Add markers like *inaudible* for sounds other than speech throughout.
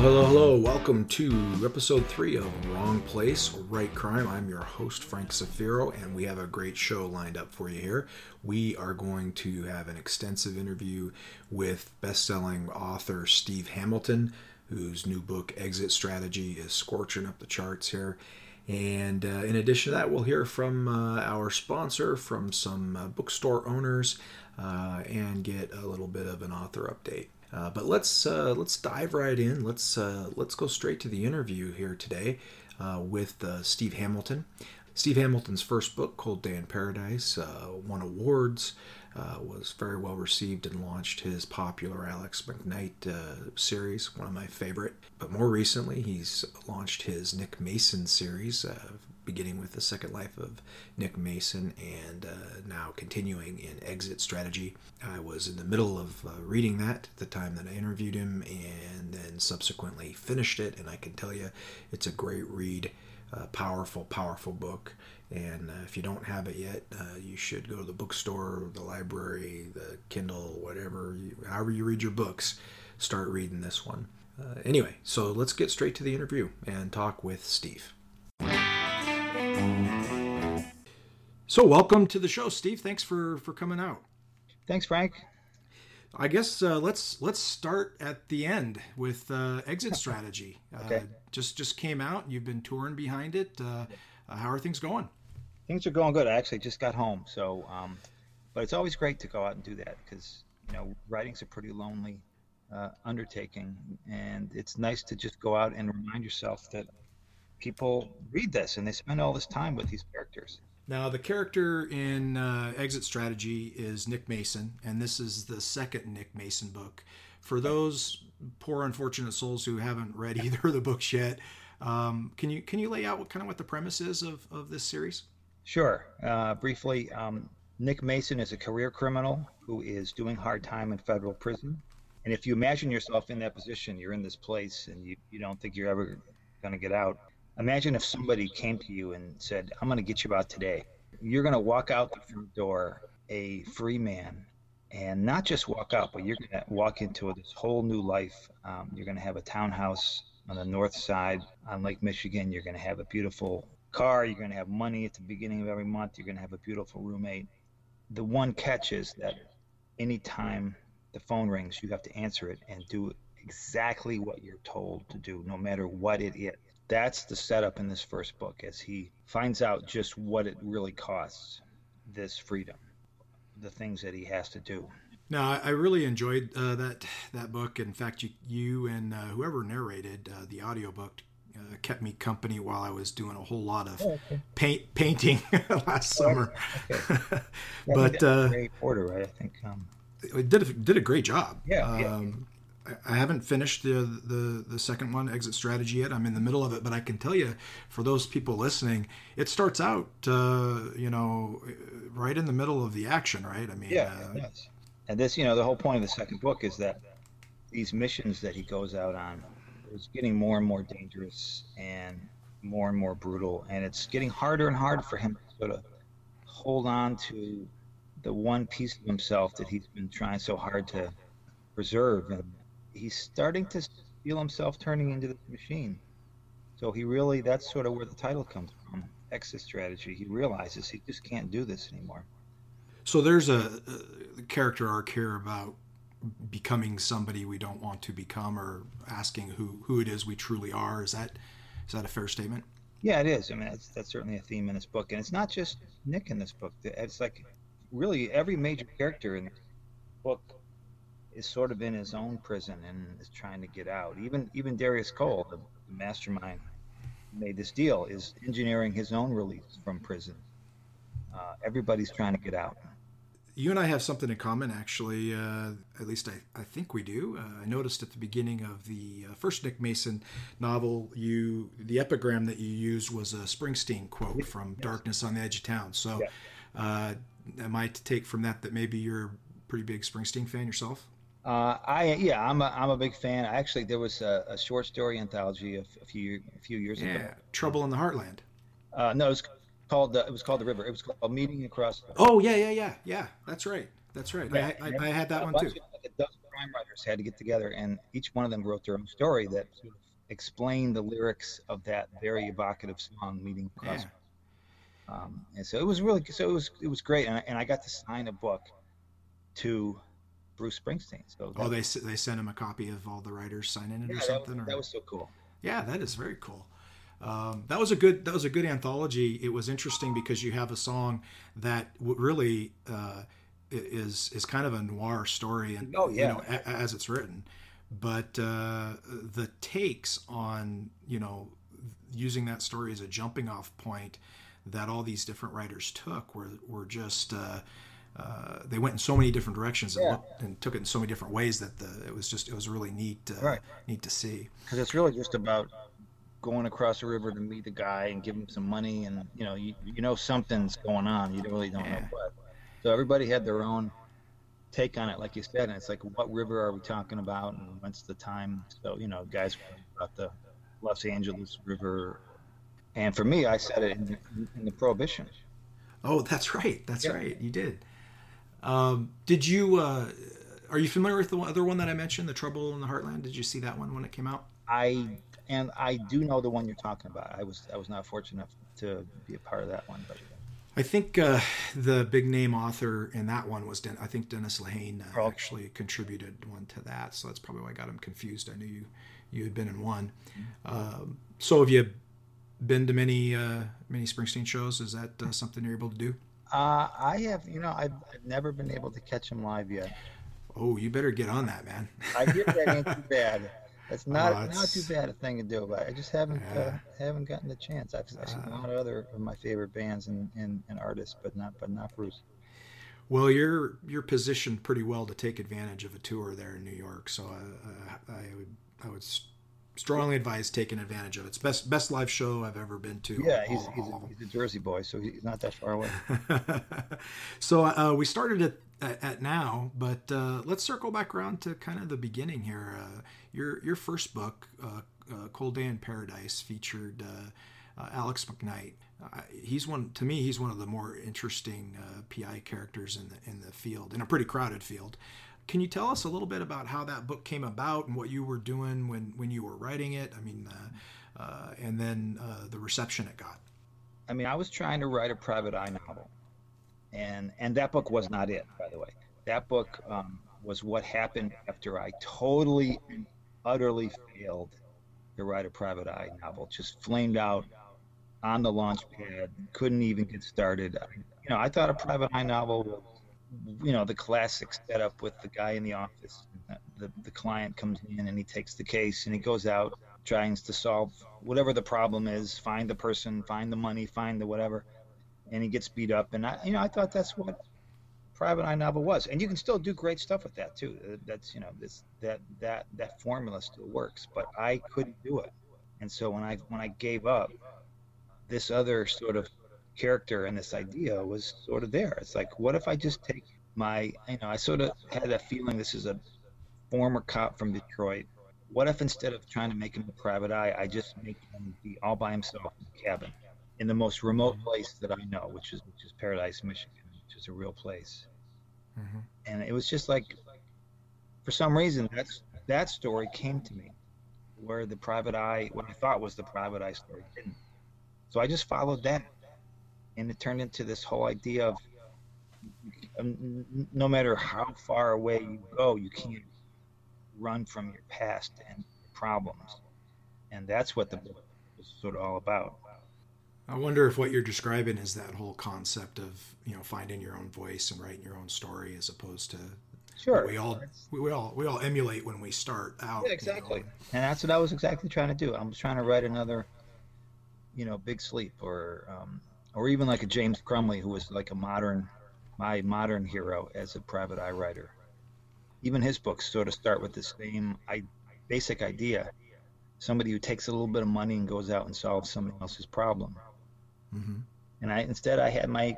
hello, hello. Welcome to episode three of Wrong Place, Right Crime. I'm your host, Frank Zafiro, and we have a great show lined up for you here. We are going to have an extensive interview with best-selling author Steve Hamilton, whose new book, Exit Strategy, is scorching up the charts here. And uh, in addition to that, we'll hear from uh, our sponsor, from some uh, bookstore owners, uh, and get a little bit of an author update. Uh, but let's uh, let's dive right in. Let's let's go straight to the interview here today with Steve Hamilton. Steve Hamilton's first book, Cold Day in Paradise, won awards. Uh, was very well received and launched his popular Alex McKnight uh, series, one of my favorite. But more recently, he's launched his Nick Mason series, uh, beginning with the Second Life of Nick Mason and uh, now continuing in Exit Strategy. I was in the middle of uh, reading that at the time that I interviewed him and then subsequently finished it, and I can tell you it's a great read. powerful, powerful book. And uh, if you don't have it yet, uh, you should go to the bookstore, the library, the Kindle, whatever, you, however you read your books, start reading this one. Uh, anyway, so let's get straight to the interview and talk with Steve. So, welcome to the show, Steve. Thanks for for coming out. Thanks, Frank. I guess uh, let's let's start at the end with uh, exit *laughs* strategy. okay. Uh, just just came out. You've been touring behind it. Uh, how are things going? things are going good. I actually just got home, so um, but it's always great to go out and do that because you know writing's a pretty lonely uh, undertaking, and it's nice to just go out and remind yourself that people read this and they spend all this time with these characters. Now, the character in uh, Exit Strategy is Nick Mason, and this is the second Nick Mason book. For those poor unfortunate souls who haven't read *laughs* either of the books yet, um, can you can you lay out what kind of what the premise is of, of this series? Sure. Uh, briefly, um, Nick Mason is a career criminal who is doing hard time in federal prison. And if you imagine yourself in that position, you're in this place and you, you don't think you're ever going to get out. Imagine if somebody came to you and said, I'm going to get you out today. You're going to walk out the front door a free man and not just walk out, but you're going to walk into this whole new life. Um, you're going to have a townhouse on the north side on Lake Michigan. You're going to have a beautiful car, you're going to have money at the beginning of every month, you're going to have a beautiful roommate. The one catch is that anytime the phone rings, you have to answer it and do exactly what you're told to do, no matter what it is. That's the setup in this first book as he finds out just what it really costs this freedom, the things that he has to do. Now, I really enjoyed uh, that that book. In fact, you, you and uh, whoever narrated uh, the audiobook uh, kept me company while I was doing a whole lot of oh, okay. paint painting *laughs* last oh, summer. Okay. *laughs* But uh, Porter, right? I think um, it did a, did a great job. Yeah, um, yeah. I haven't finished the, the the second one, Exit Strategy, yet. I'm in the middle of it, but I can tell you, for those people listening, it starts out, uh, you know, right in the middle of the action, right? I mean, yeah, uh, And this, you know, the whole point of the second book is that these missions that he goes out on is getting more and more dangerous and more and more brutal, and it's getting harder and harder for him to sort of hold on to the one piece of himself that he's been trying so hard to preserve, and he's starting to feel himself turning into this machine. So he really, that's sort of where the title comes from, exit strategy. He realizes he just can't do this anymore. So there's a, a character arc here about becoming somebody we don't want to become or asking who who it is we truly are is that is that a fair statement yeah it is i mean that's, that's certainly a theme in this book and it's not just nick in this book it's like really every major character in this book is sort of in his own prison and is trying to get out even even darius cole the mastermind made this deal is engineering his own release from prison uh, everybody's trying to get out you and I have something in common, actually. Uh, at least I, I think we do. Uh, I noticed at the beginning of the uh, first Nick Mason novel, you the epigram that you used was a Springsteen quote from yes. "Darkness on the Edge of Town." So, yeah. Uh, am I to take from that that maybe you're a pretty big Springsteen fan yourself? Uh, I yeah, I'm a I'm a big fan. Actually, there was a, a short story anthology a, a few a few years yeah, ago. Trouble in the Heartland. Uh, no, it was called the, it was called the river. It was called Meeting Across. Oh yeah, yeah, yeah, yeah. That's right. That's right. Yeah, I, I, I, had that one too. Doug crime writers had to get together, and each one of them wrote their own story that sort of explained the lyrics of that very evocative song, "Meeting Across." Yeah. Um, and so it was really so it was it was great, and I, and I got to sign a book to Bruce Springsteen. So Oh, they they sent him a copy of all the writers signing it yeah, or that, something. or... that was so cool. Yeah, that is very cool. Um, that was a good that was a good anthology. It was interesting because you have a song that really uh, is is kind of a noir story, and Oh, you yeah. know, a, as it's written. But uh, the takes on you know using that story as a jumping off point that all these different writers took were were just. Uh, uh, they went in so many different directions and, Yeah. looked, and took it in so many different ways that the, it was just it was really neat uh, Right. neat to see. because it's really just about going across the river to meet the guy and give him some money and you know you, you know something's going on you really don't Yeah. know what so everybody had their own take on it like you said and it's like what river are we talking about and when's the time so you know guys were about the los angeles river and for me i said it in, in the prohibition Oh, that's right. That's Yeah. right. You did. Um, did you? Uh, are you familiar with the other one that I mentioned, "The Trouble in the Heartland"? Did you see that one when it came out? i and i do know the one you're talking about i was i was not fortunate enough to be a part of that one but I think uh, the big name author in that one was Den- I think Dennis Lehane uh, Oh. actually contributed one to that, so that's probably why I got him confused. I knew you you had been in one. Um, so have you been to many uh, many Springsteen shows? Is that uh, something you're able to do? Uh, i have you know I've, I've never been able to catch him live yet Oh, you better get on that, man. I get that ain't too *laughs* bad. That's not Oh, not too bad a thing to do, but I just haven't uh, haven't gotten the chance. I've, I've seen a lot of other of my favorite bands and, and, and artists, but not but not Bruce. Well, you're you're positioned pretty well to take advantage of a tour there in New York, so I, uh, I would I would strongly advise taking advantage of it. It's best best live show I've ever been to. Yeah, all- he's he's a, he's a Jersey boy, so he's not that far away. *laughs* so uh, we started at, at, at now, but uh, let's circle back around to kind of the beginning here. Uh, your your first book, uh, uh, Cold Day in Paradise, featured uh, uh, Alex McKnight. Uh, he's one to me. He's one of the more interesting uh, PI characters in the in the field, in a pretty crowded field. Can you tell us a little bit about how that book came about and what you were doing when when you were writing it? I mean, uh, uh, and then uh, the reception it got. I mean, I was trying to write a private eye novel, and and that book was not it, by the way. That book um, was what happened after I totally and utterly failed to write a private eye novel. Just flamed out on the launch pad, couldn't even get started. I, you know, I thought a private eye novel was, you know, the classic setup with the guy in the office. The, the client comes in and he takes the case and he goes out tries to solve whatever the problem is, find the person, find the money, find the whatever, and he gets beat up. And I, you know, I thought that's what private eye novel was, and you can still do great stuff with that too. Uh, That's you know, this that that that formula still works, but I couldn't do it. And so when I when I gave up, this other sort of character and this idea was sort of there. It's like, what if I just take my, you know, I sort of had that feeling. This is a former cop from Detroit what if instead of trying to make him a private eye, I just make him be all by himself in the cabin in the most remote place that I know, which is which is Paradise, Michigan, which is a real place. Mm-hmm. And it was just like, for some reason, that's that story came to me, where the private eye, what I thought was the private eye story, didn't. So I just followed that, and it turned into this whole idea of um, no matter how far away you go, you can't run from your past and problems. And that's what the book is sort of all about. I wonder if what you're describing is that whole concept of you know finding your own voice and writing your own story, as opposed to Sure. we all we, we all we all emulate when we start out. Yeah, you exactly. know. And that's what I was exactly trying to do. I was trying to write another, you know, Big Sleep or um, or even like a James Crumley, who was like a modern, my modern hero as a private eye writer. Even his books sort of start with the same I, basic idea. Somebody who takes a little bit of money and goes out and solves somebody else's problem. Mhm. And I instead I had my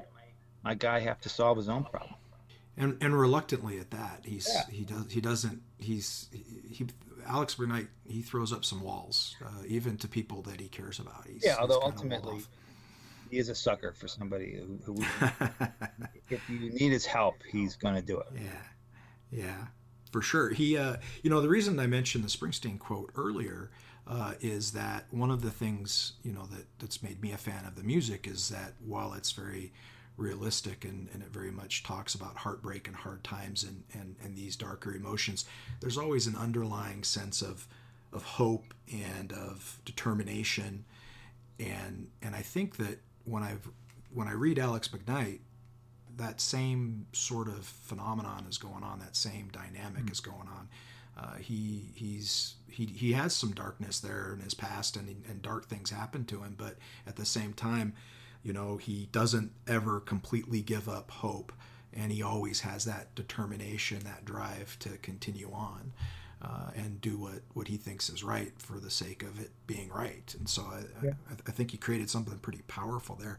my guy have to solve his own problem. and and reluctantly at that. He's Yeah. he does he doesn't he's he, he Alex Burnett he throws up some walls uh, even to people that he cares about. He's, Yeah, although ultimately he is a sucker for somebody who, who *laughs* if you need his help, he's going to do it. yeah, yeah. For sure. He, uh, you know, the reason I mentioned the Springsteen quote earlier uh, is that one of the things, you know, that that's made me a fan of the music is that while it's very realistic and, and it very much talks about heartbreak and hard times and, and, and these darker emotions, there's always an underlying sense of of hope and of determination. And and I think that when I've when I read Alex McKnight, that same sort of phenomenon is going on. That same dynamic mm. is going on. Uh, he he's he he has some darkness there in his past, and and dark things happen to him. But at the same time, you know, he doesn't ever completely give up hope, and he always has that determination, that drive to continue on. Uh, and do what, what he thinks is right for the sake of it being right. And so I, yeah. I, I, think he created something pretty powerful there.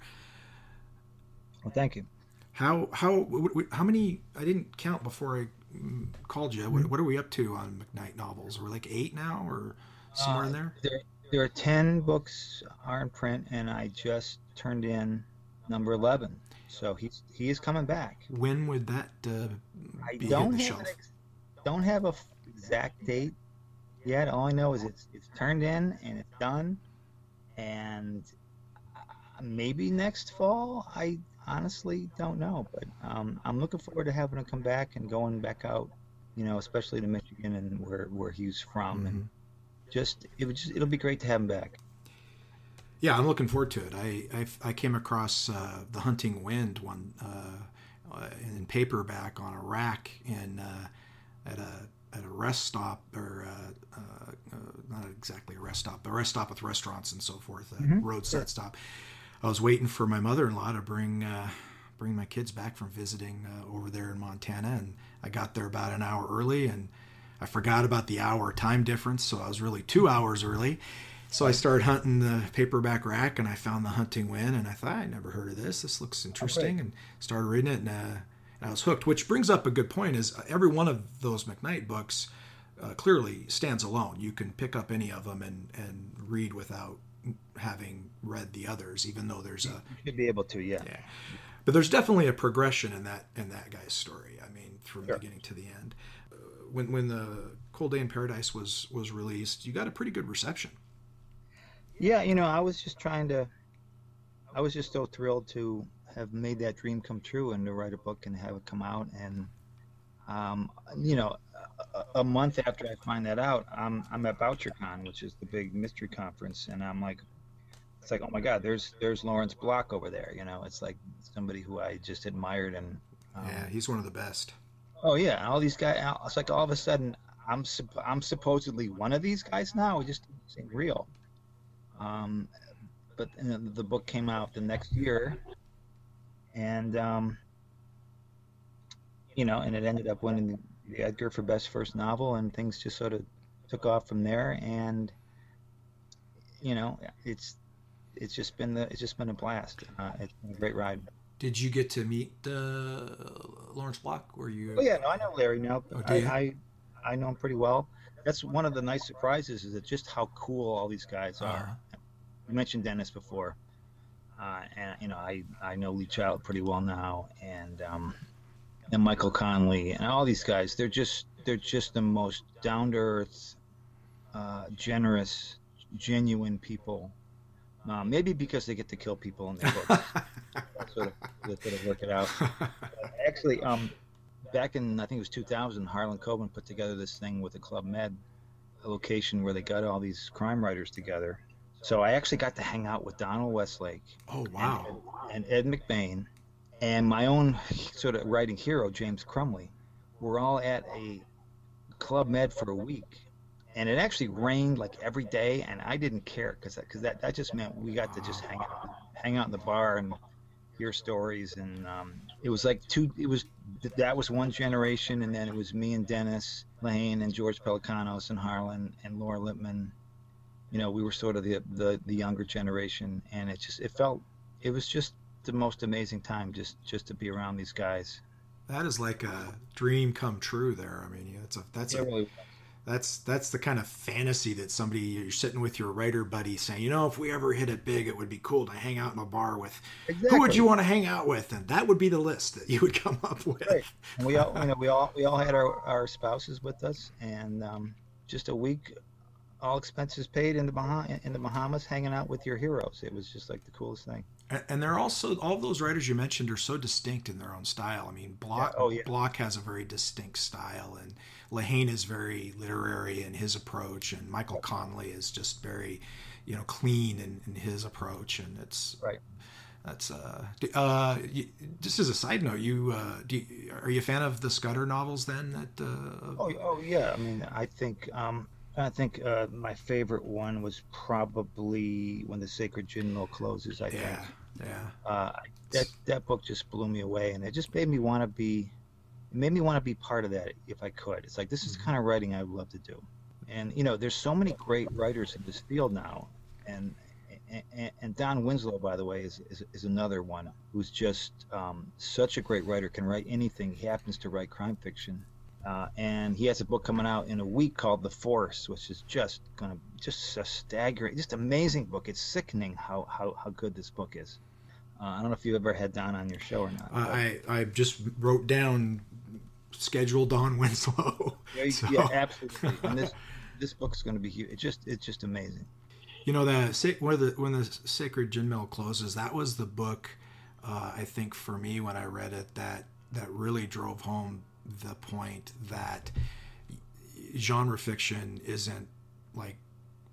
Well, thank you. How how how many? I didn't count before I mm, called you. What, what are we up to on McKnight novels? We're like eight now, or somewhere uh, in there. There, there are ten books are in print, and I just turned in number eleven. So he's he is coming back. When would that uh, I don't have ex- don't have a exact date yet. All I know is it's it's turned in and it's done, and uh, maybe next fall. I honestly don't know, but um, I'm looking forward to having him come back and going back out. You know, especially to Michigan and where where he's from, mm-hmm. and just it would just it'll be great to have him back. Yeah, I'm looking forward to it. I I, I came across uh, the Hunting Wind one uh, uh in paperback on a rack in uh, at a at a rest stop or uh, uh, uh, not exactly a rest stop, but a rest stop with restaurants and so forth, a mm-hmm. roadside sure. stop. I was waiting for my mother-in-law to bring uh, bring my kids back from visiting uh, over there in Montana, and I got there about an hour early, and I forgot about the hour time difference, so I was really two hours early. So I started hunting the paperback rack, and I found the Hunting Wind, and I thought I never heard of this. This looks interesting, okay. and started reading it, and, uh, and, I was hooked. Which brings up a good point: is every one of those McKnight books uh, clearly stands alone. You can pick up any of them and and read without having read the others, even though there's a you should be able to, yeah. Yeah. But there's definitely a progression in that in that guy's story. I mean, from sure. beginning to the end. Uh, when when the Cold Day in Paradise was was released, you got a pretty good reception. Yeah, you know, I was just trying to. I was just so thrilled to have made that dream come true and to write a book and have it come out. And, um, you know, a, a, month after I find that out, I'm I'm at BoucherCon, which is the big mystery conference, and I'm like, it's like, oh my God, there's there's Lawrence Block over there. You know, it's like somebody who I just admired and. Um, yeah, he's one of the best. Oh yeah, all these guys. It's like all of a sudden, I'm I'm supposedly one of these guys now. It just seemed real. Um, but the book came out the next year, and um, you know, and it ended up winning the Edgar for best first novel, and things just sort of took off from there. And you know, it's it's just been the it's just been a blast. Uh, it's been a great ride. Did you get to meet uh, Lawrence Block? Were you? Oh yeah, no, I know Larry now. Oh, I, I, I know him pretty well. That's one of the nice surprises is that just how cool all these guys are. Uh-huh. You mentioned Dennis before, uh, and you know I I know Lee Child pretty well now, and um, and Michael Connelly and all these guys. They're just they're just the most down to earth, uh, generous, genuine people um, maybe because they get to kill people in their books. That's sort of, sort of work it out. But *laughs* actually, um, back in I think it was 2000, Harlan Coben put together this thing with the Club Med, a location where they got all these crime writers together. So I actually got to hang out with Donald Westlake. Oh wow! And, and Ed McBain, and my own sort of writing hero James Crumley. We're all at a Club Med for a week and it actually rained like every day, and I didn't care because because that, that just meant we got to just hang out, hang out in the bar and hear stories, and um, it was like two. It was that was one generation, and then it was me and Dennis Lehane and George Pelecanos and Harlan and Laura Lippman. You know, we were sort of the the, the younger generation, and it just it felt it was just the most amazing time just just to be around these guys. That is like a dream come true. There, I mean, it's a that's a really that's that's the kind of fantasy that somebody you're sitting with your writer buddy saying, you know, if we ever hit it big, it would be cool to hang out in a bar with. Exactly. Who would you want to hang out with? And that would be the list that you would come up with. Right. We all, you know, we all we all had our, our spouses with us, and um, just a week, all expenses paid in the bah- in the Bahamas, hanging out with your heroes. It was just like the coolest thing. And they're also all those writers you mentioned are so distinct in their own style. I mean, Block yeah. Oh, yeah. Block has a very distinct style, and Lehane is very literary in his approach, and Michael Connelly is just very, you know, clean in, in his approach, and it's right. That's uh, uh, just as a side note, you, uh, you, are you a fan of the Scudder novels then? That uh, oh, oh yeah, I mean, I think um, I think uh, my favorite one was probably when the Sacred Gin Mill closes. I yeah, think. Yeah. Uh, that that book just blew me away, and it just made me want to be it made me want to be part of that if I could. It's like this is mm-hmm. kind of writing I would love to do. And you know, there's so many great writers in this field now, and and, and Don Winslow, by the way, is, is, is another one who's just um, such a great writer. Can write anything. He happens to write crime fiction, uh, and he has a book coming out in a week called The Force, which is just gonna just a staggering, just amazing book. It's sickening how how, how good this book is. Uh, I don't know if you ever had Don on your show or not. I I just wrote down schedule Don *laughs* Winslow. Yeah, so. yeah absolutely. And this *laughs* this book's going to be huge. It's just it's just amazing. You know the when the when the Sacred Gin Mill closes, that was the book uh, I think for me when I read it that that really drove home the point that genre fiction isn't like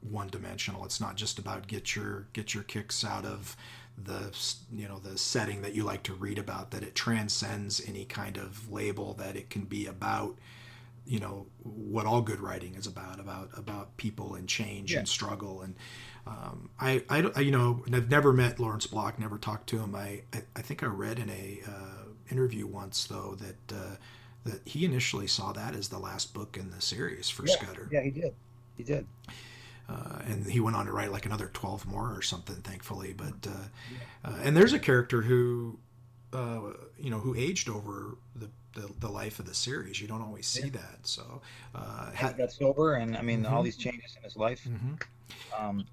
one dimensional. It's not just about get your get your kicks out of the you know the setting that you like to read about that it transcends any kind of label that it can be about you know what all good writing is about about about people and change yeah. and struggle and um, I, I you know I've never met Lawrence Block never talked to him I I, I think I read in a uh, interview once though that uh, that he initially saw that as the last book in the series for yeah. Scudder yeah he did he did uh, and he went on to write like another 12 more or something thankfully but uh, uh, and there's a character who uh, you know who aged over the, the, the life of the series you don't always see yeah. that so uh, he got sober and i mean mm-hmm. all these changes in his life mm-hmm. um,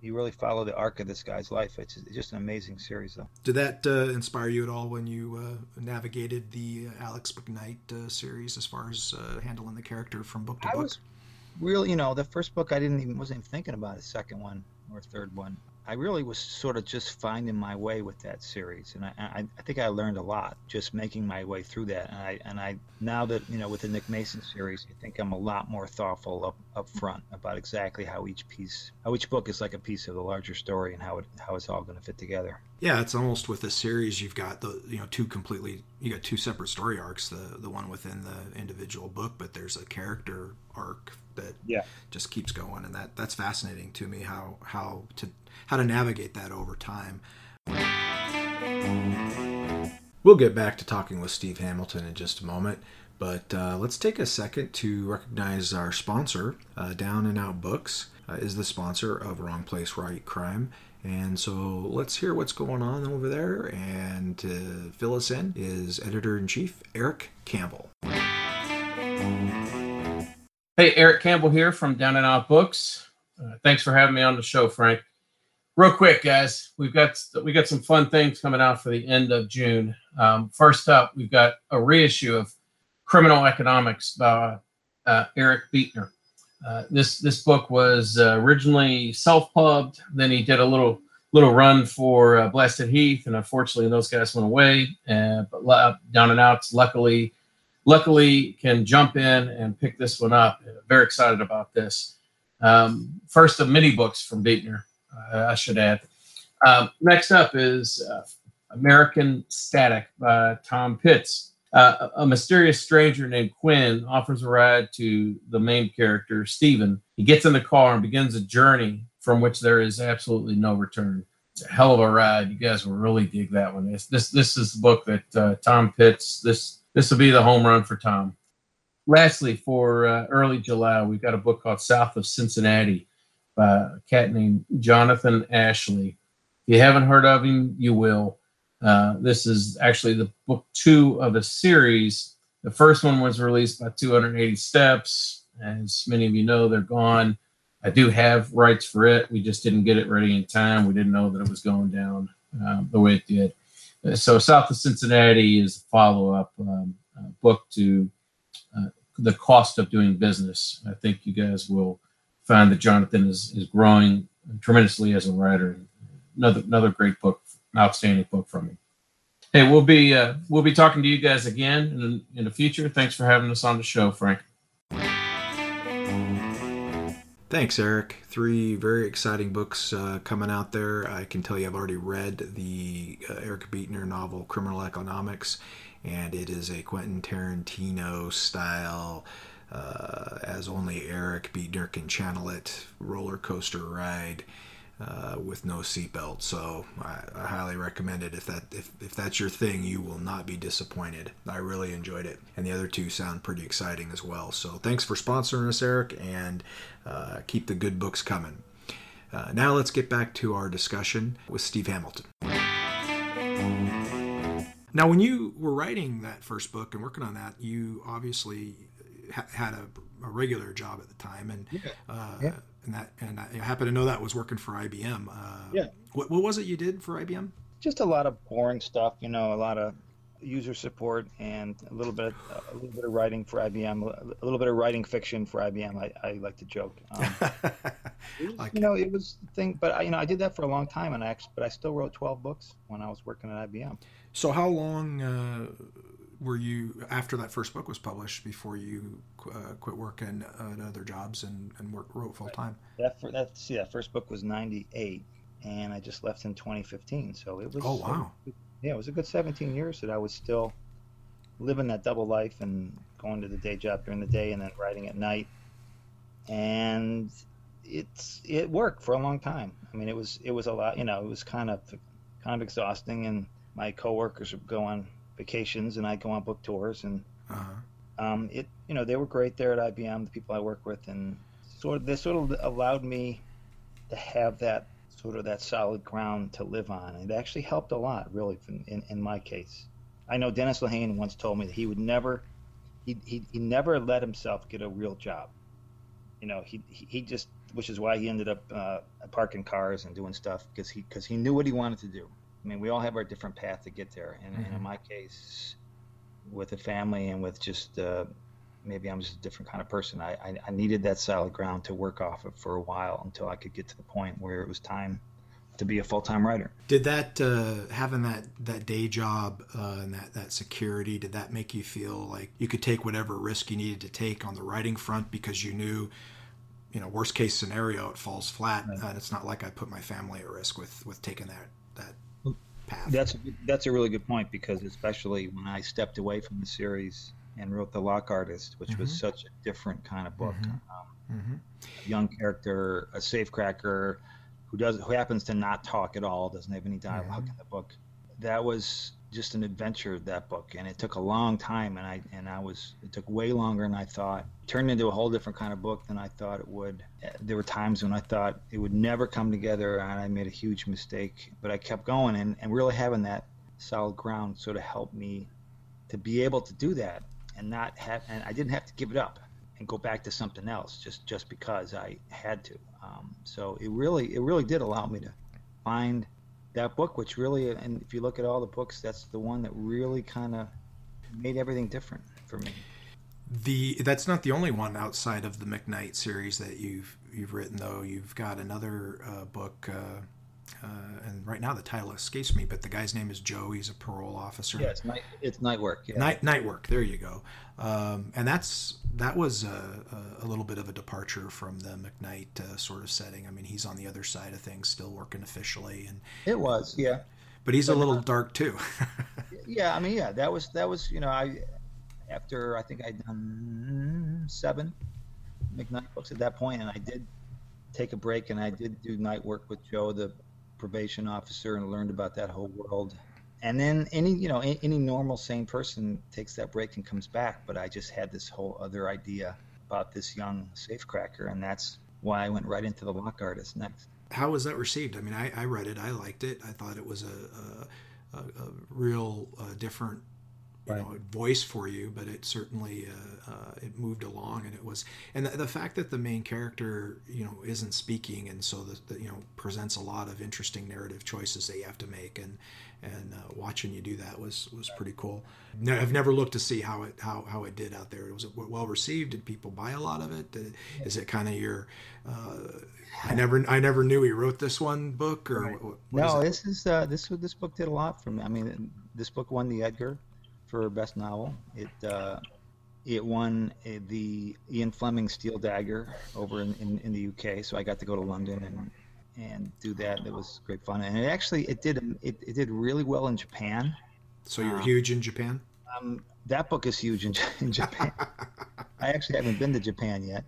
you really follow the arc of this guy's life. It's, just an amazing series though. Did that uh, inspire you at all when you uh, navigated the uh, alex mcknight uh, series as far as handling the character from book to I book? was- really, you know, the first book I didn't even wasn't even thinking about a second one or third one. I really was sort of just finding my way with that series, and I, I, I, think I learned a lot just making my way through that. And I, and I now that you know with the Nick Mason series, I think I'm a lot more thoughtful up, up front about exactly how each piece, how each book is like a piece of the larger story, and how it how it's all going to fit together. Yeah, it's almost with this series you've got the you know two completely you got two separate story arcs, the the one within the individual book, but there's a character arc that yeah. just keeps going, and that that's fascinating to me how how to how to navigate that over time. We'll get back to talking with Steve Hamilton in just a moment, but uh, let's take a second to recognize our sponsor. Uh, Down and Out Books uh, is the sponsor of Wrong Place, Right Crime. And so let's hear what's going on over there. And to fill us in is editor in chief Eric Campbell. Hey, Eric Campbell here from Down and Out Books. Uh, thanks for having me on the show, Frank. Real quick, guys, we've got we got some fun things coming out for the end of June. Um, first up, we've got a reissue of Criminal Economics by uh, Eric Beetner. Uh, this this book was uh, originally self-pubbed. Then he did a little little run for uh, Blasted Heath, and unfortunately, those guys went away. And but Down and Outs, luckily luckily can jump in and pick this one up. Very excited about this. Um, first of many books from Beetner, uh, I should add. Um, next up is uh, American Static by Tom Pitts. Uh, a mysterious stranger named Quinn offers a ride to the main character, Stephen. He gets in the car and begins a journey from which there is absolutely no return. It's a hell of a ride. You guys will really dig that one. It's, this this is the book that uh, Tom Pitts. This this will be the home run for Tom. Lastly, for uh, early July, we've got a book called South of Cincinnati by a cat named Jonathan Ashley. If you haven't heard of him, you will. Uh, this is actually the book two of a series. The first one was released by 280 Steps, As many of you know, they're gone. I do have rights for it. We just didn't get it ready in time. We didn't know that it was going down um, the way it did. Uh, so, South of Cincinnati is a follow up um, uh, book to uh, The Cost of Doing Business. I think you guys will find that Jonathan is, is growing tremendously as a writer. Another another great book, outstanding book from me. Hey, we'll be uh, we'll be talking to you guys again in, in the future. Thanks for having us on the show, Frank. Thanks, Eric. Three very exciting books uh, coming out there. I can tell you I've already read the uh, Eric Beetner novel Criminal Economics, and it is a Quentin Tarantino style, uh, as only Eric Beetner can channel it, roller coaster ride. Uh, with no seatbelt. So I, I, highly recommend it. If that if, if that's your thing, you will not be disappointed. I really enjoyed it, and the other two sound pretty exciting as well. So thanks for sponsoring us, Eric, and uh, keep the good books coming. Uh, now let's get back to our discussion with Steve Hamilton. Now, when you were writing that first book and working on that, you obviously ha- had a, a, regular job at the time, and yeah. Uh, yeah and that and I happen to know that was working for IBM. Uh, yeah. What, what was it you did for IBM? Just a lot of boring stuff, you know, a lot of user support and a little bit of, a little bit of writing for IBM, a little bit of writing fiction for IBM. I, I like to joke. Um, *laughs* like you know, it was the thing, but I, you know, I did that for a long time, and I but I still wrote 12 books when I was working at IBM. So how long? Uh, were you after that first book was published before you uh, quit working at other jobs and, and work wrote full time? That that see that first book was 98 and i just left in 2015 so it was oh wow. Yeah it was a good 17 years that i was still living that double life and going to the day job during the day and then writing at night. And it's it worked for a long time. I mean it was it was a lot you know it was kind of kind of exhausting and my coworkers would go on vacations and I'd go on book tours and uh-huh. um, it you know they were great there at IBM the people I work with and sort of they sort of allowed me to have that sort of that solid ground to live on. It actually helped a lot really in, in my case. I know Dennis Lehane once told me that he would never he, he, he never let himself get a real job. You know he he just which is why he ended up uh, parking cars and doing stuff because he because he knew what he wanted to do I mean, we all have our different path to get there. And, mm-hmm. and in mm-hmm. my case, with a family and with just uh, maybe I'm just a different kind of person. I, I, I, needed that solid ground to work off of for a while until I could get to the point where it was time to be a full time writer. Did that uh, having that that day job uh, and that that security did that make you feel like you could take whatever risk you needed to take on the writing front because you knew? You know, worst case scenario, it falls flat, right. and it's not like I put my family at risk with with taking that that path. That's a, that's a really good point because especially when I stepped away from the series and wrote The Lock Artist, which mm-hmm. was such a different kind of book. Mm-hmm. Um, mm-hmm. A young character, a safecracker who does who happens to not talk at all, doesn't have any dialog in the book. That was just an adventure of that book and it took a long time and I and I was it took way longer than I thought. It turned into a whole different kind of book than I thought it would. There were times when I thought it would never come together and I made a huge mistake but I kept going and, and really having that solid ground sort of helped me to be able to do that and not have and I didn't have to give it up and go back to something else just just because I had to. Um, so it really it really did allow me to find that book, which really, and if you look at all the books, that's the one that really kind of made everything different for me. The that's not the only one outside of the McKnight series that you've you've written though. You've got another uh, book, uh, uh, and right now the title escapes me, but the guy's name is Joe. He's a parole officer. Yeah, it's night. It's night work. Yeah. Night night work. There you go. Um, and that's that was a, a, little bit of a departure from the McKnight uh, sort of setting. I mean, he's on the other side of things, still working officially, and it was, yeah. But he's but, a little uh, dark too. *laughs* yeah, I mean, yeah, that was that was you know I after I think I'd done seven McKnight books at that point, and I did take a break and I did do night work with Joe, the probation officer, and learned about that whole world. And then any you know any, any, normal sane person takes that break and comes back. But i just had this whole other idea about this young safecracker and that's why i went right into the lock artist next. How was that received? I mean i, I read it. I liked it. I thought it was a, a, a, real uh, different you right. know voice for you, but it certainly uh, uh, it moved along, and it was and the, the, fact that the main character you know isn't speaking, and so that you know presents a lot of interesting narrative choices that you have to make, and and uh, watching you do that was was pretty cool. I've never looked to see how it how, how it did out there. Was it well received? Did people buy a lot of it? Is it kind of your? Uh, I never I never knew he wrote this one book or right. what, what no. Is this is uh, this this book did a lot for me. I mean, this book won the Edgar for best novel. It uh, it won uh, the Ian Fleming Steel Dagger over in, in, in the UK. So I got to go to London and and do that. It was great fun, and it actually it did it, it did really well in Japan. So you're um, huge in Japan. Um, that book is huge in, *laughs* in Japan. *laughs* I actually haven't been to Japan yet,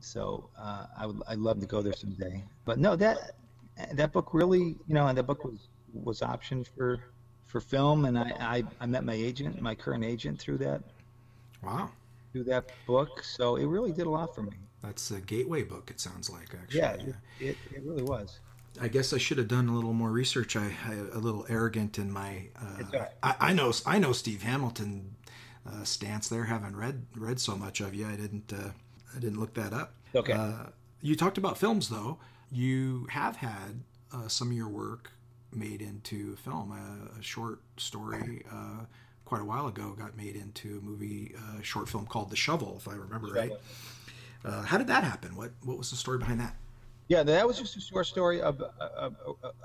so uh, I would I'd love to go there someday. But no, that that book really, you know, and that book was was optioned for for film, and I, I I met my agent, my current agent, through that. Wow. Through that book, so it really did a lot for me. That's a gateway book. It sounds like actually. Yeah, it, it, it really was. I guess I should have done a little more research. I, I a little arrogant in my. Uh, I, I, know I know Steve Hamilton uh, stance there. Haven't read read so much of you. I didn't uh, I didn't look that up. Okay. Uh, you talked about films though. You have had uh, some of your work made into film. A, a short story uh, quite a while ago got made into a movie, a short film called The Shovel, if I remember right. Uh, how did that happen? What what was the story behind that? Yeah, that was just a short story of, a,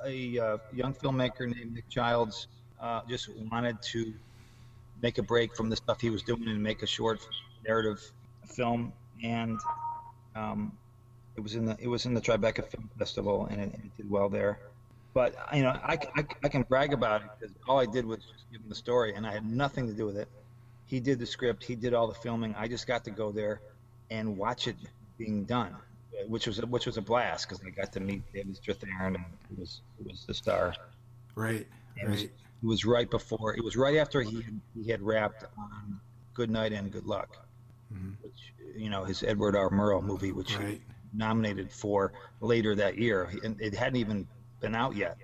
a, a young filmmaker named Nick Childs. Uh, just wanted to make a break from the stuff he was doing and make a short narrative film, and um, it was in the it was in the Tribeca Film Festival, and it, it did well there. But you know, I, I, I can brag about it because all I did was just give him the story, and I had nothing to do with it. He did the script, he did all the filming. I just got to go there and watch it being done, which was a, which was a blast because I got to meet David Strathairn, and it was it was the star. Right. It right. Was, it was right before. It was right after he had, he had wrapped on Good Night and Good Luck, mm-hmm. which you know his Edward R. Murrow movie, which right. he nominated for later that year, and it hadn't even been out yet.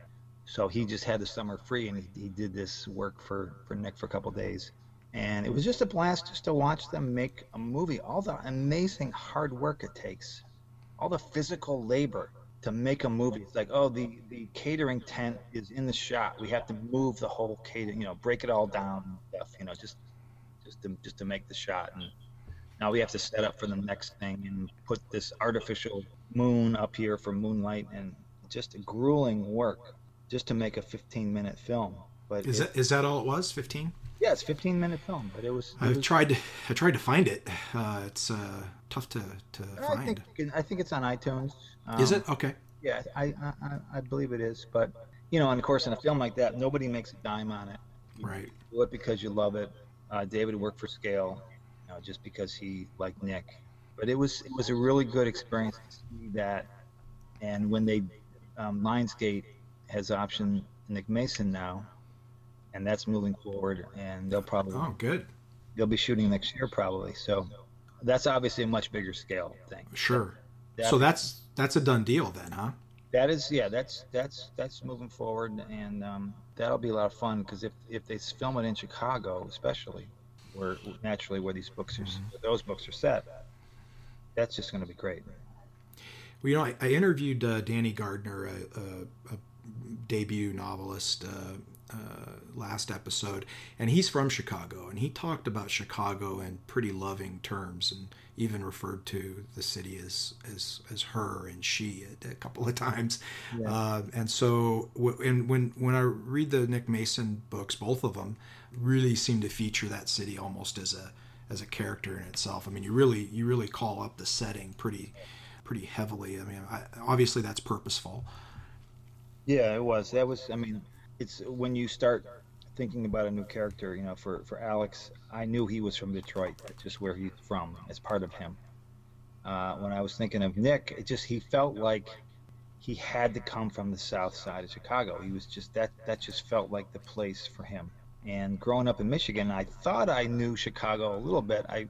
So he just had the summer free, and he, he did this work for for Nick for a couple days and it was just a blast just to watch them make a movie. All the amazing hard work it takes, all the physical labor to make a movie. It's like, oh, the the catering tent is in the shot. We have to move the whole catering, you know, break it all down stuff, you know, just just to just to make the shot. And now we have to set up for the next thing and put this artificial moon up here for moonlight and just a grueling work just to make a 15 minute film. But is it, that is that all it was? 15? Yeah, it's 15 minute film, but it was. It I've was, tried to. I tried to find it. Uh, it's uh, tough to to I find. Think, I think it's on iTunes. Um, is it okay? Yeah, I, I I believe it is. But you know, and of course, in a film like that, nobody makes a dime on it. You right. Do it because you love it. Uh, David worked for scale, you know, just because he liked Nick. But it was it was a really good experience to see that. And when they um, Lionsgate has option Nick Mason now, and that's moving forward. And they'll probably oh good. They'll be shooting next year probably. So that's obviously a much bigger scale thing. Sure. That, so that's that's a done deal then, huh? That is, yeah. That's that's that's moving forward, and um, that'll be a lot of fun because if if they film it in Chicago, especially, where naturally where these books are, mm-hmm. those books are set, that's just going to be great. Well, you know, I, I interviewed uh, Danny Gardner, a, a, a debut novelist, uh, uh, last episode, and he's from Chicago, and he talked about Chicago in pretty loving terms, and even referred to the city as as, as her and she a, a couple of times. Yeah. Uh, and so, and when when I read the Nick Mason books, both of them really seem to feature that city almost as a as a character in itself. I mean, you really you really call up the setting pretty pretty heavily. I mean, I, obviously that's purposeful. Yeah, it was. That was. I mean it's when you start thinking about a new character. You know, for for Alex, I knew he was from Detroit. That's just where he's from. As part of him. Uh, when I was thinking of Nick, it just he felt like he had to come from the south side of Chicago. He was just that that just felt like the place for him. And growing up in Michigan, I thought I knew Chicago a little bit. I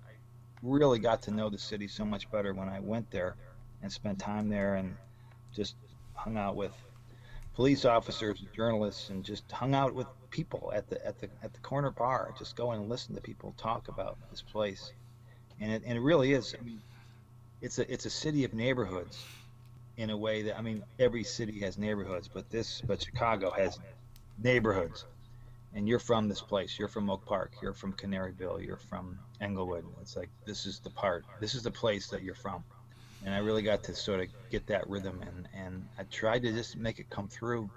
really got to know the city so much better when I went there and spent time there and just hung out with police officers, and journalists, and just hung out with people at the at the at the corner bar. Just go and listen to people talk about this place, and it and it really is. I mean, it's a it's a city of neighborhoods, in a way that I mean every city has neighborhoods, but this but Chicago has neighborhoods. And you're from this place. You're from Oak Park. You're from Canaryville. You're from Englewood. It's like this is the part. This is the place that you're from and I really got to sort of get that rhythm and and I tried to just make it come through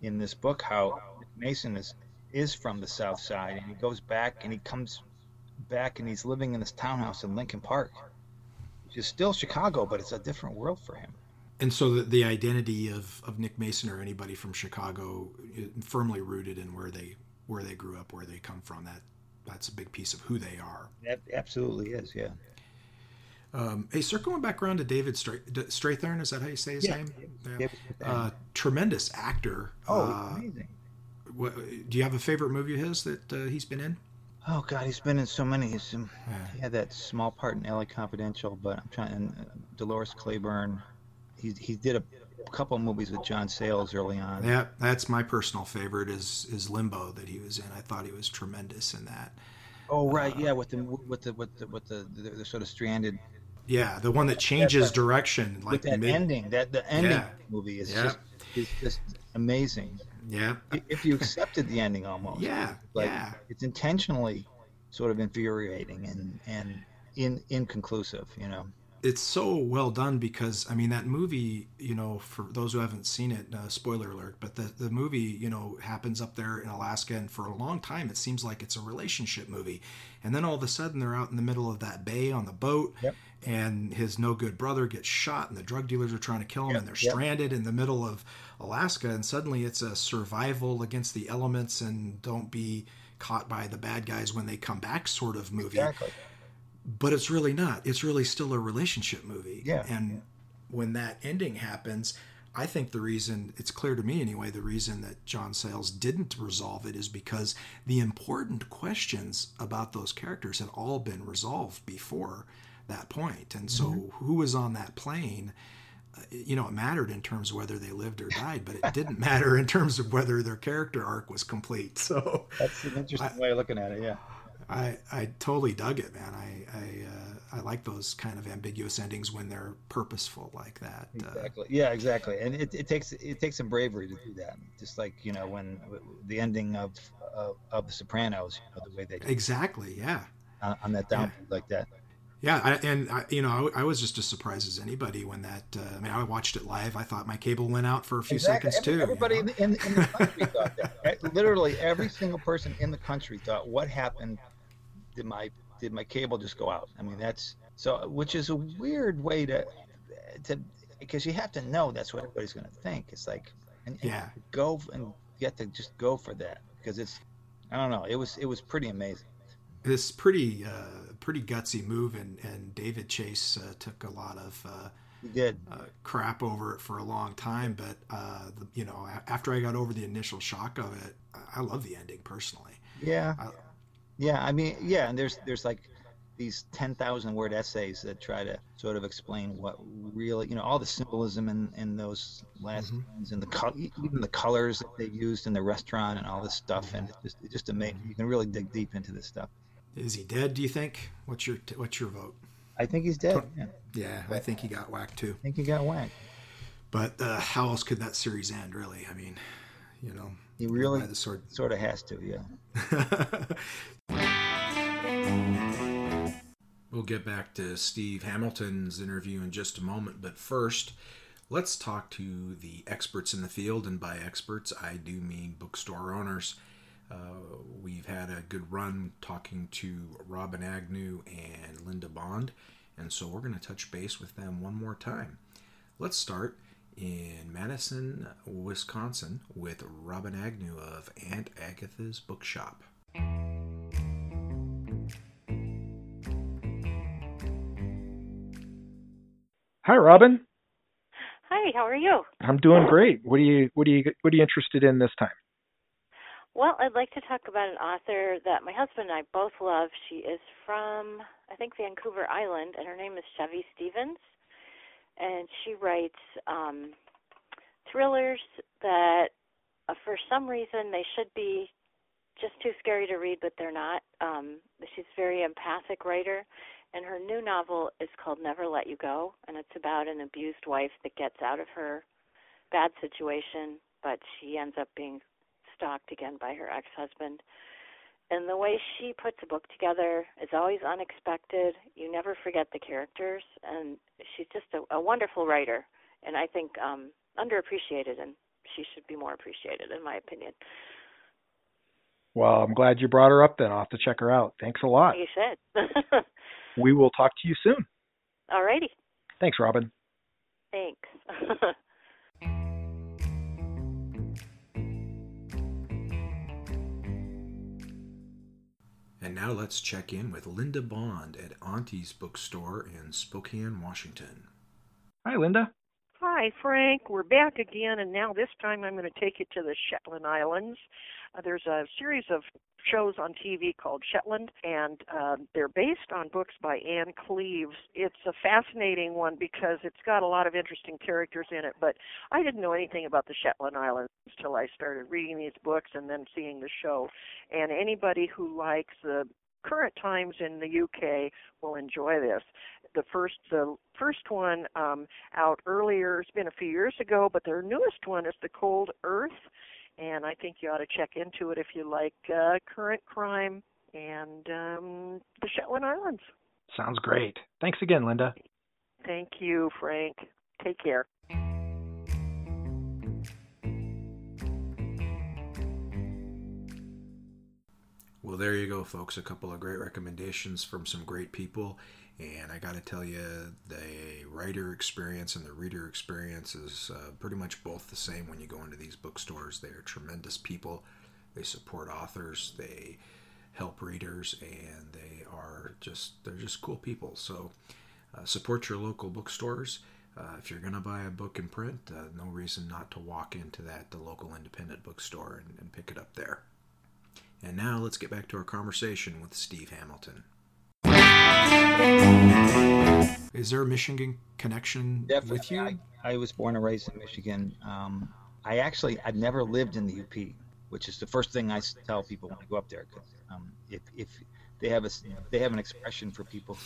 in this book how Mason is is from the South Side and he goes back and he comes back and he's living in this townhouse in Lincoln Park, which is still Chicago, but it's a different world for him. And so the, the identity of, of Nick Mason or anybody from Chicago uh, firmly rooted in where they where they grew up, where they come from. That that's a big piece of who they are. That absolutely is, yeah. Um, hey, circling back around to David Strathairn, is that how you say his yeah. name? Yeah. Uh, tremendous actor. Oh, uh, amazing. What, do you have a favorite movie of his that uh, he's been in? Oh God, he's been in so many. He's, um, yeah. He had that small part in L.A. Confidential, but I'm trying. And uh, Dolores Claiborne. He he did a couple of movies with John Sayles early on. Yeah, that's my personal favorite. Is is Limbo that he was in? I thought he was tremendous in that. Oh right, uh, yeah, with the with the with the with the, the, the sort of stranded yeah, the one that changes direction, like with that mid- ending. That the ending yeah. movie is yeah. just is just amazing. Yeah. If you accepted the ending, almost. Yeah. Like, yeah. It's intentionally sort of infuriating and and in inconclusive. You know. It's so well done because I mean that movie. You know, for those who haven't seen it, uh, spoiler alert. But the the movie, you know, happens up there in Alaska, and for a long time it seems like it's a relationship movie, and then all of a sudden they're out in the middle of that bay on the boat. Yep and his no good brother gets shot and the drug dealers are trying to kill him yep, and they're yep. stranded in the middle of Alaska and suddenly it's a survival against the elements and don't be caught by the bad guys when they come back sort of movie. Exactly. But it's really not. It's really still a relationship movie. Yeah. And yeah. when that ending happens, I think the reason it's clear to me anyway, the reason that John Sayles didn't resolve it is because the important questions about those characters had all been resolved before that point. And so, mm-hmm. who was on that plane? Uh, you know, it mattered in terms of whether they lived or died, but it didn't *laughs* matter in terms of whether their character arc was complete. So that's an interesting I, way of looking at it. Yeah, I I totally dug it, man. I I uh, I like those kind of ambiguous endings when they're purposeful like that. Uh, exactly. Uh, yeah, exactly. And it, it takes it takes some bravery to do that. Just like you know when the ending of of, of The Sopranos, you know, the way they exactly, yeah, on, on that down yeah. like that. Yeah, I, and I, you know, I, I, was just as surprised as anybody when that. Uh, I mean, I watched it live. I thought my cable went out for a few exactly. seconds too. Everybody you know? in, in, in, the country thought that. Literally, every single person in the country thought, "What happened? Did my did my cable just go out?" I mean, that's so, which is a weird way to to because you have to know that's what everybody's going to think. It's like, and, and yeah, go and you have to just go for that because it's, I don't know, it was it was pretty amazing. It's pretty. Uh, pretty gutsy move, and and David Chase uh, took a lot of uh, he did uh, crap over it for a long time. But uh, the, you know, after I got over the initial shock of it, I love the ending personally. Yeah, yeah. I mean, yeah, and there's there's like these 10,000 word essays that try to sort of explain what really, you know, all the symbolism in, in those last mm-hmm. lines and the co- even the colors that they used in the restaurant and all this stuff. And it's just, it's just amazing. You can really dig deep into this stuff. Is he dead? Do you think? What's your What's your vote? I think he's dead. Yeah, yeah I think he got whacked too. I think he got whacked. But uh, how else could that series end? Really, I mean, you know, he really the sword. sort of has to. Yeah. *laughs* we'll get back to Steve Hamilton's interview in just a moment, but first. Let's talk to the experts in the field, and by experts, I do mean bookstore owners. Uh, we've had a good run talking to Robin Agnew and Linda Bond, and so we're going to touch base with them one more time. Let's start in Madison, Wisconsin, with Robin Agnew of Aunt Agatha's Bookshop. Hi, Robin. Hi, how are you? I'm doing great. What are you What are you What are you interested in this time? Well, I'd like to talk about an author that my husband and I both love. She is from, I think, Vancouver Island, and her name is Chevy Stevens. And she writes um, thrillers that, uh, for some reason, they should be just too scary to read, but they're not. Um, she's a very empathic writer, and her new novel is called Never Let You Go, and it's about an abused wife that gets out of her bad situation, but she ends up being stalked again by her ex-husband. And the way she puts a book together is always unexpected. You never forget the characters, and she's just a, a wonderful writer, and I think um, underappreciated, and she should be more appreciated, in my opinion. Well, I'm glad you brought her up then. I'll have to check her out. Thanks a lot. You should. *laughs* we will talk to you soon. All righty. Thanks, Robin. Thanks. *laughs* And now let's check in with Linda Bond at Auntie's Bookstore in Spokane, Washington. Hi, Linda. Hi, Frank. We're back again, and now this time I'm going to take you to the Shetland Islands. Uh, there's a series of shows on TV called Shetland, and uh, they're based on books by Ann Cleeves. It's a fascinating one because it's got a lot of interesting characters in it, but I didn't know anything about the Shetland Islands until I started reading these books and then seeing the show. And anybody who likes the current times in the UK will enjoy this. The first the first one um, out earlier it's been a few years ago, but their newest one is The Cold Earth and I think you ought to check into it if you like uh, current crime and um, the Shetland Islands. Sounds great. Thanks again, Linda. Thank you, Frank. Take care. Well, there you go, folks. A couple of great recommendations from some great people. And I got to tell you, the writer experience and the reader experience is uh, pretty much both the same when you go into these bookstores. They are tremendous people. They support authors. They help readers, and they are just they're just cool people. So uh, support your local bookstores. Uh, if you're going to buy a book in print, uh, no reason not to walk into that the local independent bookstore and, and pick it up there. And now let's get back to our conversation with Steve Hamilton. Is there a Michigan connection Definitely. with you? I, I was born and raised in Michigan. Um, I actually I've never lived in the UP, which is the first thing I tell people when I go up there. um, if if they have a they have an expression for people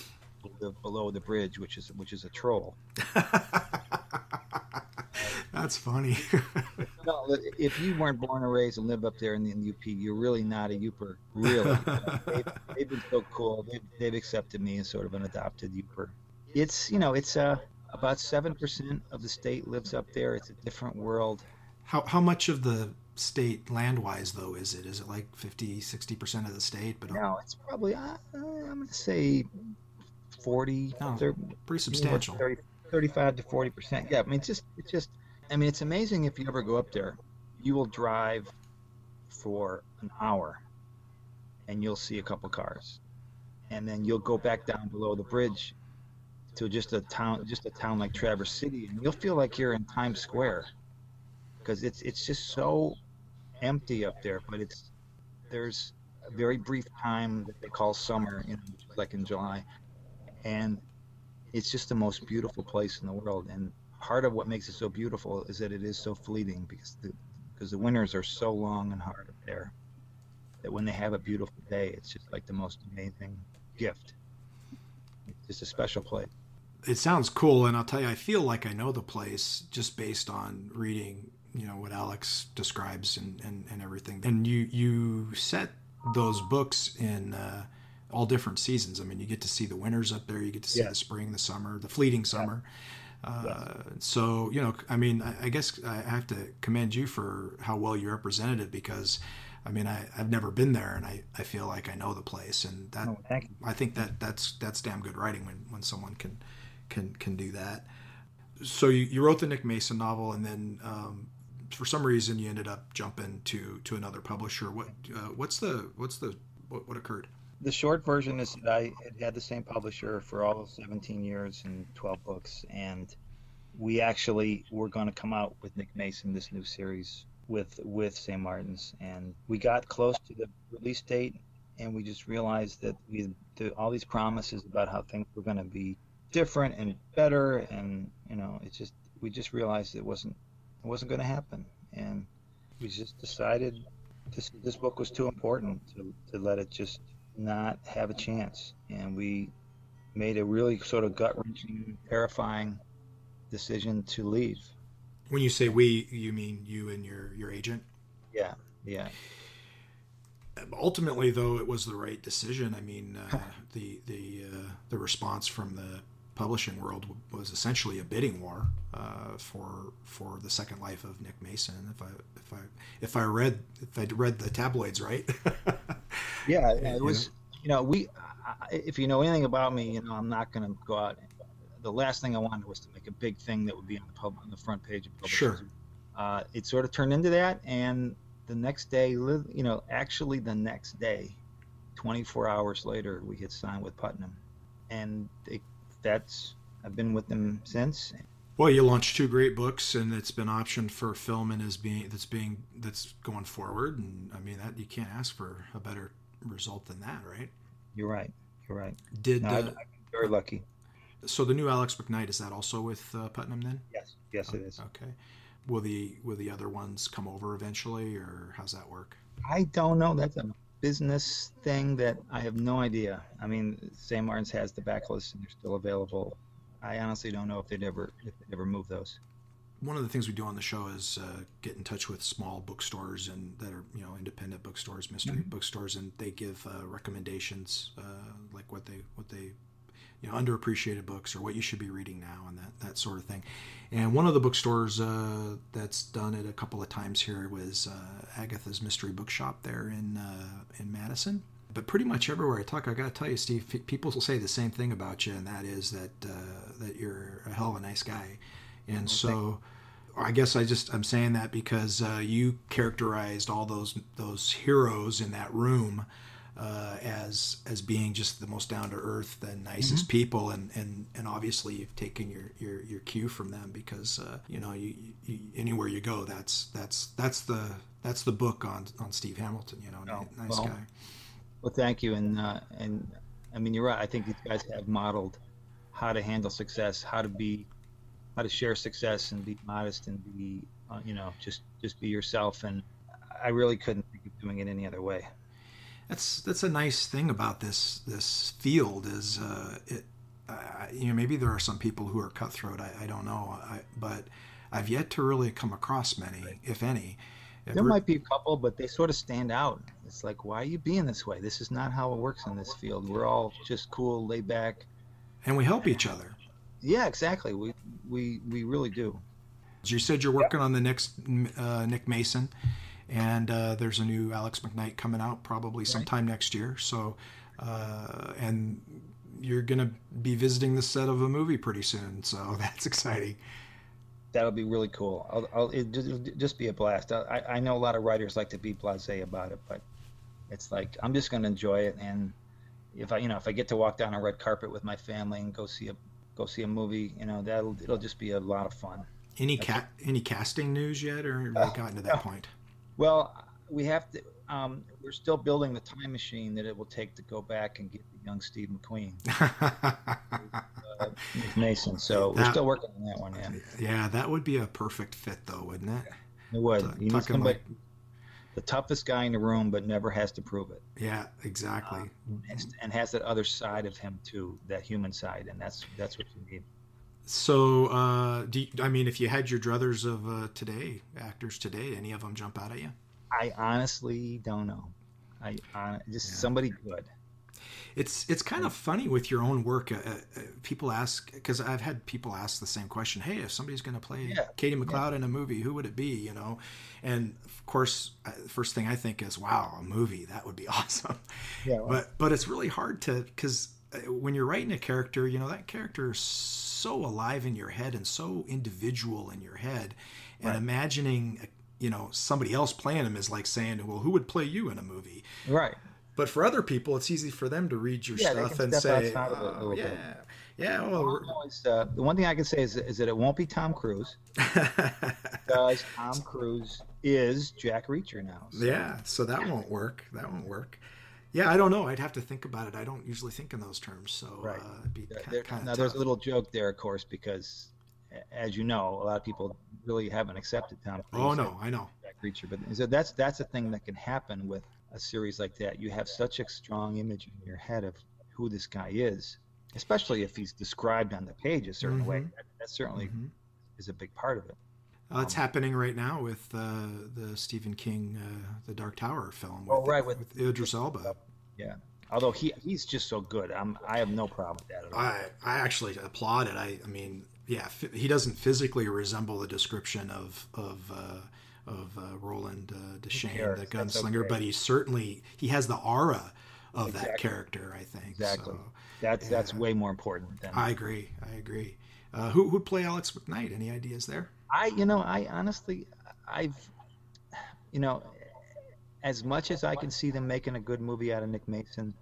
who live below the bridge, which is which is a troll. *laughs* That's funny. *laughs* No, if you weren't born and raised and live up there in the, in the UP, you're really not a Yooper. Really, Uh, *laughs* they've, they've been so cool. They've, they've accepted me as sort of an adopted Yooper. It's you know it's uh, about seven percent of the state lives up there. It's a different world. how how much of the state land wise though is it? Is it like 50, 60 percent of the state? But No, it's probably uh, I'm going to say 40, Oh, 30, pretty substantial. 30, 35 to 40 percent. Yeah, I mean it's just it's just I mean it's amazing if you ever go up there, you will drive for an hour, and you'll see a couple cars, and then you'll go back down below the bridge to just a town just a town like Traverse City, and you'll feel like you're in Times Square because it's it's just so empty up there, but it's there's a very brief time that they call summer, you know, like in July, and it's just the most beautiful place in the world. And part of what makes it so beautiful is that it is so fleeting because the because the winters are so long and hard up there that when they have a beautiful day, it's just like the most amazing gift. It's just a special place. it sounds cool, and I'll tell you, I feel like I know the place just based on reading, you know, what Alex describes and and, and everything. And you you set those books in. Uh, all different seasons. I mean, you get to see the winters up there, you get to see Yeah. the spring, the summer, the fleeting summer. Uh, So, you know, I mean, I, I guess I have to commend you for how well you represented it because, I mean, I, I've never been there and I, I feel like I know the place and that Oh. I think that that's that's damn good writing when, when someone can can can do that. So you, you wrote the Nick Mason novel and then um, for some reason you ended up jumping to to another publisher. What uh, what's the what's the what, what occurred? The short version is that I had had the same publisher for all of 17 years and 12 books, and we actually were going to come out with Nick Mason this new series with with St. Martin's, and we got close to the release date, and we just realized that we the, all these promises about how things were going to be different and better, and you know, it's just we just realized it wasn't It wasn't going to happen, and we just decided this this book was too important to, to let it just not have a chance, and we made a really sort of gut wrenching, terrifying decision to leave. When you say we, you mean you and your your agent? Yeah, yeah. Ultimately, though, it was the right decision. I mean, uh, the the uh, the response from the publishing world was essentially a bidding war uh, for for the second life of Nick Mason. If I if I if I read if I read the tabloids right. *laughs* yeah, it was. You know, we. If you know anything about me, you know I'm not going to go out. The last thing I wanted was to make a big thing that would be on the pub on the front page of. Sure. Uh, it sort of turned into that, and the next day, you know, actually the next day, 24 hours later, we had signed with Putnam, and they that's I've been with them since. Well, you launched two great books, and it's been optioned for film and is being that's being that's going forward. And I mean that you can't ask for a better result than that, right? You're right. You're right. Did no, uh, I've very lucky. So the new Alex McKnight is that also with uh, Putnam then? Yes. Yes, it is. Okay. Will the will the other ones come over eventually, or how's that work? I don't know. That's a business thing that I have no idea. I mean, St. Martin's has the backlist and they're still available. I honestly don't know if they'd ever if they'd ever move those. One of the things we do on the show is uh, get in touch with small bookstores and that are you know independent bookstores, mystery mm-hmm. bookstores, and they give uh, recommendations uh, like what they what they you know underappreciated books or what you should be reading now and that that sort of thing. And one of the bookstores uh, that's done it a couple of times here was uh, Agatha's Mystery Bookshop there in uh, in Madison. But pretty much everywhere I talk, I got to tell you, Steve, people will say the same thing about you, and that is that uh, that you're a hell of a nice guy. And well, so, I guess I just I'm saying that because uh, you characterized all those those heroes in that room uh, as as being just the most down to earth and nicest mm-hmm. people, and, and and obviously you've taken your your, your cue from them because uh, you know you, you, anywhere you go, that's that's that's the that's the book on on Steve Hamilton. You know, oh, nice well, guy. Well, thank you, and uh, and I mean you're right. I think these guys have modeled how to handle success, how to be, how to share success, and be modest and be, uh, you know, just just be yourself. And I really couldn't think of doing it any other way. That's that's a nice thing about this this field is uh, it uh, you know maybe there are some people who are cutthroat. I, I don't know. I, but I've yet to really come across many right. if any. There might be a couple but they sort of stand out. It's like why are you being this way? This is not how it works in this field. We're all just cool laid back. And we help each other yeah exactly we we we really do you said you're working on the next uh, Nick Mason and uh, there's a new Alex McKnight coming out probably right. sometime next year. So, uh, and you're going to be visiting the set of a movie pretty soon, so *laughs* that's exciting. That'll be really cool. I'll, I'll it, will just be a blast. I, I know a lot of writers like to be blasé about it, but it's like I'm just going to enjoy it. And if I, you know, if I get to walk down a red carpet with my family and go see a go see a movie, you know, that'll it'll just be a lot of fun. Any cat any casting news yet, or have uh, gotten to that point? Well, we have to. Um, we're still building the time machine that it will take to go back and get the young Steve McQueen, *laughs* uh, Mason. So that, we're still working on that one. Yeah. Yeah, that would be a perfect fit, though, wouldn't it? It would. T- you somebody, like, the toughest guy in the room, but never has to prove it. Yeah, exactly. Uh, and has that other side of him too, that human side, and that's that's what you need. So, uh, you, I mean, if you had your druthers of uh, today, actors today, any of them jump out at you? I honestly don't know. I uh, just yeah. somebody good. It's it's kind of funny with your own work. Uh, uh people ask because I've had people ask the same question. Hey, if somebody's going to play yeah. Katie McLeod yeah. in a movie, who would it be? You know, and of course, uh, first thing I think is, wow, a movie that would be *laughs* awesome. Yeah, well, but but it's really hard to because when you're writing a character, you know that character is so alive in your head and so individual in your head, and right. imagining you know somebody else playing him is like saying, well, who would play you in a movie? Right. But for other people, it's easy for them to read your yeah, stuff and say, oh, yeah, bit. yeah. Well, uh, the one thing I can say is, is that it won't be Tom Cruise *laughs* because Tom Cruise is Jack Reacher now. So. Yeah, so that won't work. That won't work. Yeah, I don't know. I'd have to think about it. I don't usually think in those terms. So, right. Uh, be there, kind now, tough. there's a little joke there, of course, because as you know, a lot of people really haven't accepted Tom. Oh no, I know. that creature, but so that's that's a thing that can happen with a series like that. You have such a strong image in your head of who this guy is, especially if he's described on the page a certain way. Mhm. That, that certainly Mhm. is a big part of it. Uh, it's Um, happening right now with uh, the Stephen King, uh, the Dark Tower film. Oh, right, with- with Idris Elba. Yeah. Although he he's just so good, I'm I have no problem with that at all. I I actually applaud it. I I mean, yeah, f- he doesn't physically resemble the description of of uh, of uh, Roland uh, Deschain, the gunslinger, okay. but he certainly he has the aura of that character. I think Exactly. So, that's that's way more important than I agree. I agree. Uh, who who'd play Alex McKnight? Any ideas there? I, you know, I honestly, I've, you know, as much as I can see them making a good movie out of Nick Mason,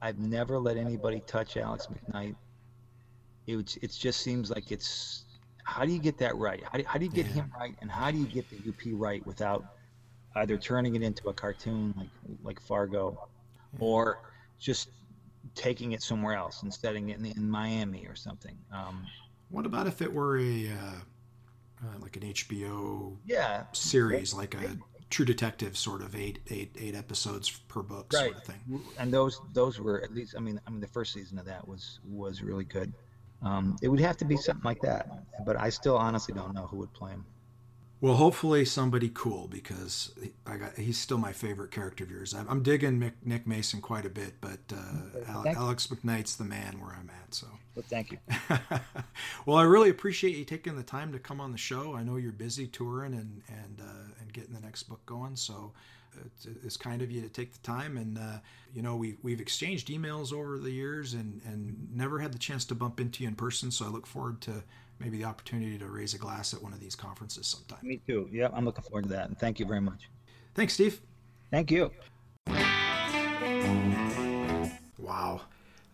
I've never let anybody touch Alex McKnight. It it just seems like it's how do you get that right? How do, how do you get Yeah. him right, and how do you get the UP right without either turning it into a cartoon like like Fargo, or just taking it somewhere else and setting it in, in Miami or something. Um, What about if it were a uh, uh, like an HBO yeah, series, like a True Detective sort of eight eight eight episodes per book sort of thing? and those those were at least I mean I mean the first season of that was was really good. Um, it would have to be something like that, but I still honestly don't know who would play him. Well, hopefully somebody cool because I got he's still my favorite character of yours. I'm, I'm digging Mick, Nick Mason quite a bit, but uh, you. Alex McKnight's the man where I'm at. So, But thank you. *laughs* well, I really appreciate you taking the time to come on the show. I know you're busy touring and and uh, and getting the next book going, so it's, it's kind of you to take the time. And uh, you know, we we've exchanged emails over the years and and never had the chance to bump into you in person. So I look forward to maybe the opportunity to raise a glass at one of these conferences sometime. Me too. Yeah, I'm looking forward to that, and thank you very much. Thanks, Steve. Thank you. Wow.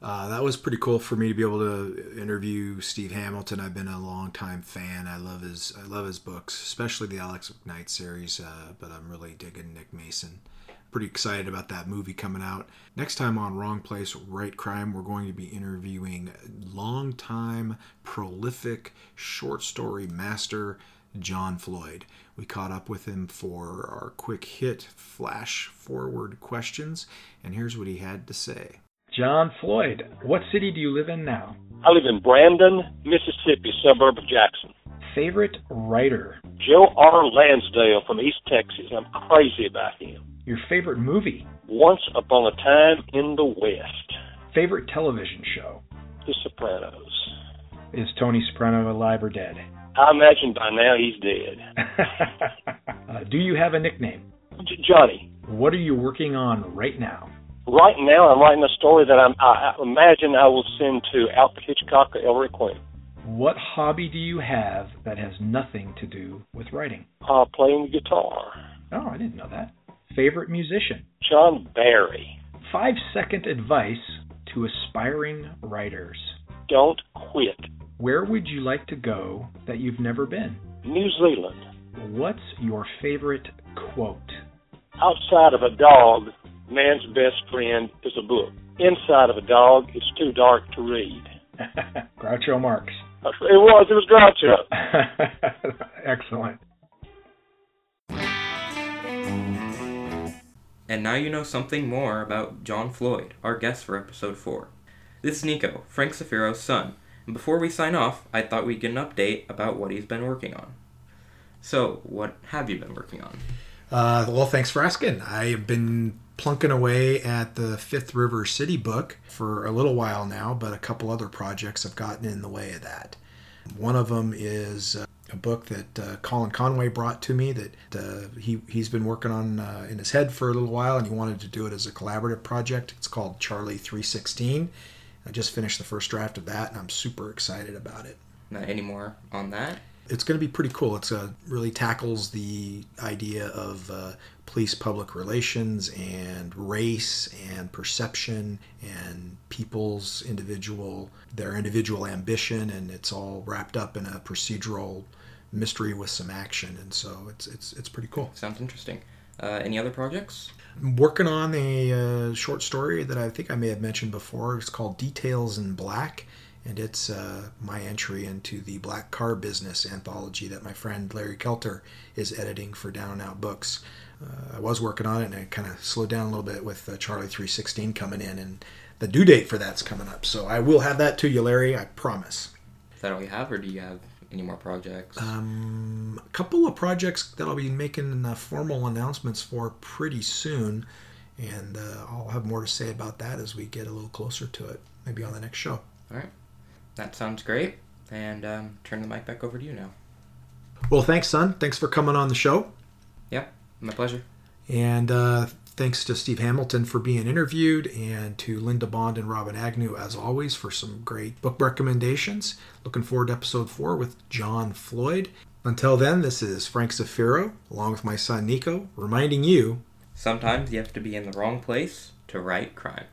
Uh, that was pretty cool for me to be able to interview Steve Hamilton. I've been a longtime fan. I love his I love his books, especially the Alex McKnight series. Uh, but I'm really digging Nick Mason. Pretty excited about that movie coming out. Next time on Wrong Place, Write Crime, we're going to be interviewing longtime prolific short story master John Floyd. We caught up with him for our quick hit flash forward questions, and here's what he had to say. John Floyd, what city do you live in now? I live in Brandon, Mississippi, suburb of Jackson. Favorite writer? Joe R. Lansdale from East Texas. I'm crazy about him. Your favorite movie? Once upon a time in the West. Favorite television show? The Sopranos. Is Tony Soprano alive or dead? I imagine by now he's dead. *laughs* uh, do you have a nickname? J- Johnny. What are you working on right now? Right now, I'm writing a story that I'm, I, I imagine I will send to Alfred Hitchcock or Ellery Queen. What hobby do you have that has nothing to do with writing? Uh, playing guitar. Oh, I didn't know that. Favorite musician? John Barry. Five second advice to aspiring writers. Don't quit. Where would you like to go that you've never been? New Zealand. What's your favorite quote? Outside of a dog, man's best friend is a book. Inside of a dog, it's too dark to read. *laughs* Groucho Marx. It was. It was Groucho. *laughs* Excellent. And now you know something more about John Floyd, our guest for episode 4. This is Nico, Frank Zafiro's son, and before we sign off, I thought we'd get an update about what he's been working on. So, what have you been working on? Uh, well, thanks for asking. I have been plunking away at the Fifth River City book for a little while now, but a couple other projects have gotten in the way of that. One of them is uh, a book that uh, Colin Conway brought to me that uh, he, he's been working on uh, in his head for a little while, and he wanted to do it as a collaborative project. It's called Charlie 316. I just finished the first draft of that, and I'm super excited about it Uh, any more on that? It's going to be pretty cool. It's uh, really tackles the idea of uh, police public relations and race and perception and people's individual their individual ambition, and it's all wrapped up in a procedural mystery with some action. And so it's it's it's pretty cool. Sounds interesting. Uh, any other projects? I'm working on a uh, short story that I think I may have mentioned before. It's called Details in Black. And it's uh, my entry into the black car business anthology that my friend Larry Kelter is editing for Down and Out Books. Uh, I was working on it, and I kind of slowed down a little bit with uh, Charlie 316 coming in, and the due date for that's coming up. So I will have that to you, Larry. I promise. Is that all you have, or do you have any more projects? Um, a couple of projects that I'll be making uh, formal announcements for pretty soon, and uh, I'll have more to say about that as we get a little closer to it, maybe on the next show. All right. That sounds great. And um, turn the mic back over to you now. Well, thanks, son. Thanks for coming on the show. Yeah, my pleasure. And uh, thanks to Steve Hamilton for being interviewed, and to Linda Bond and Robin Agnew, as always, for some great book recommendations. Looking forward to episode four with John Floyd. Until then, this is Frank Zafiro, along with my son Nico, reminding you sometimes you have to be in the wrong place to write crime.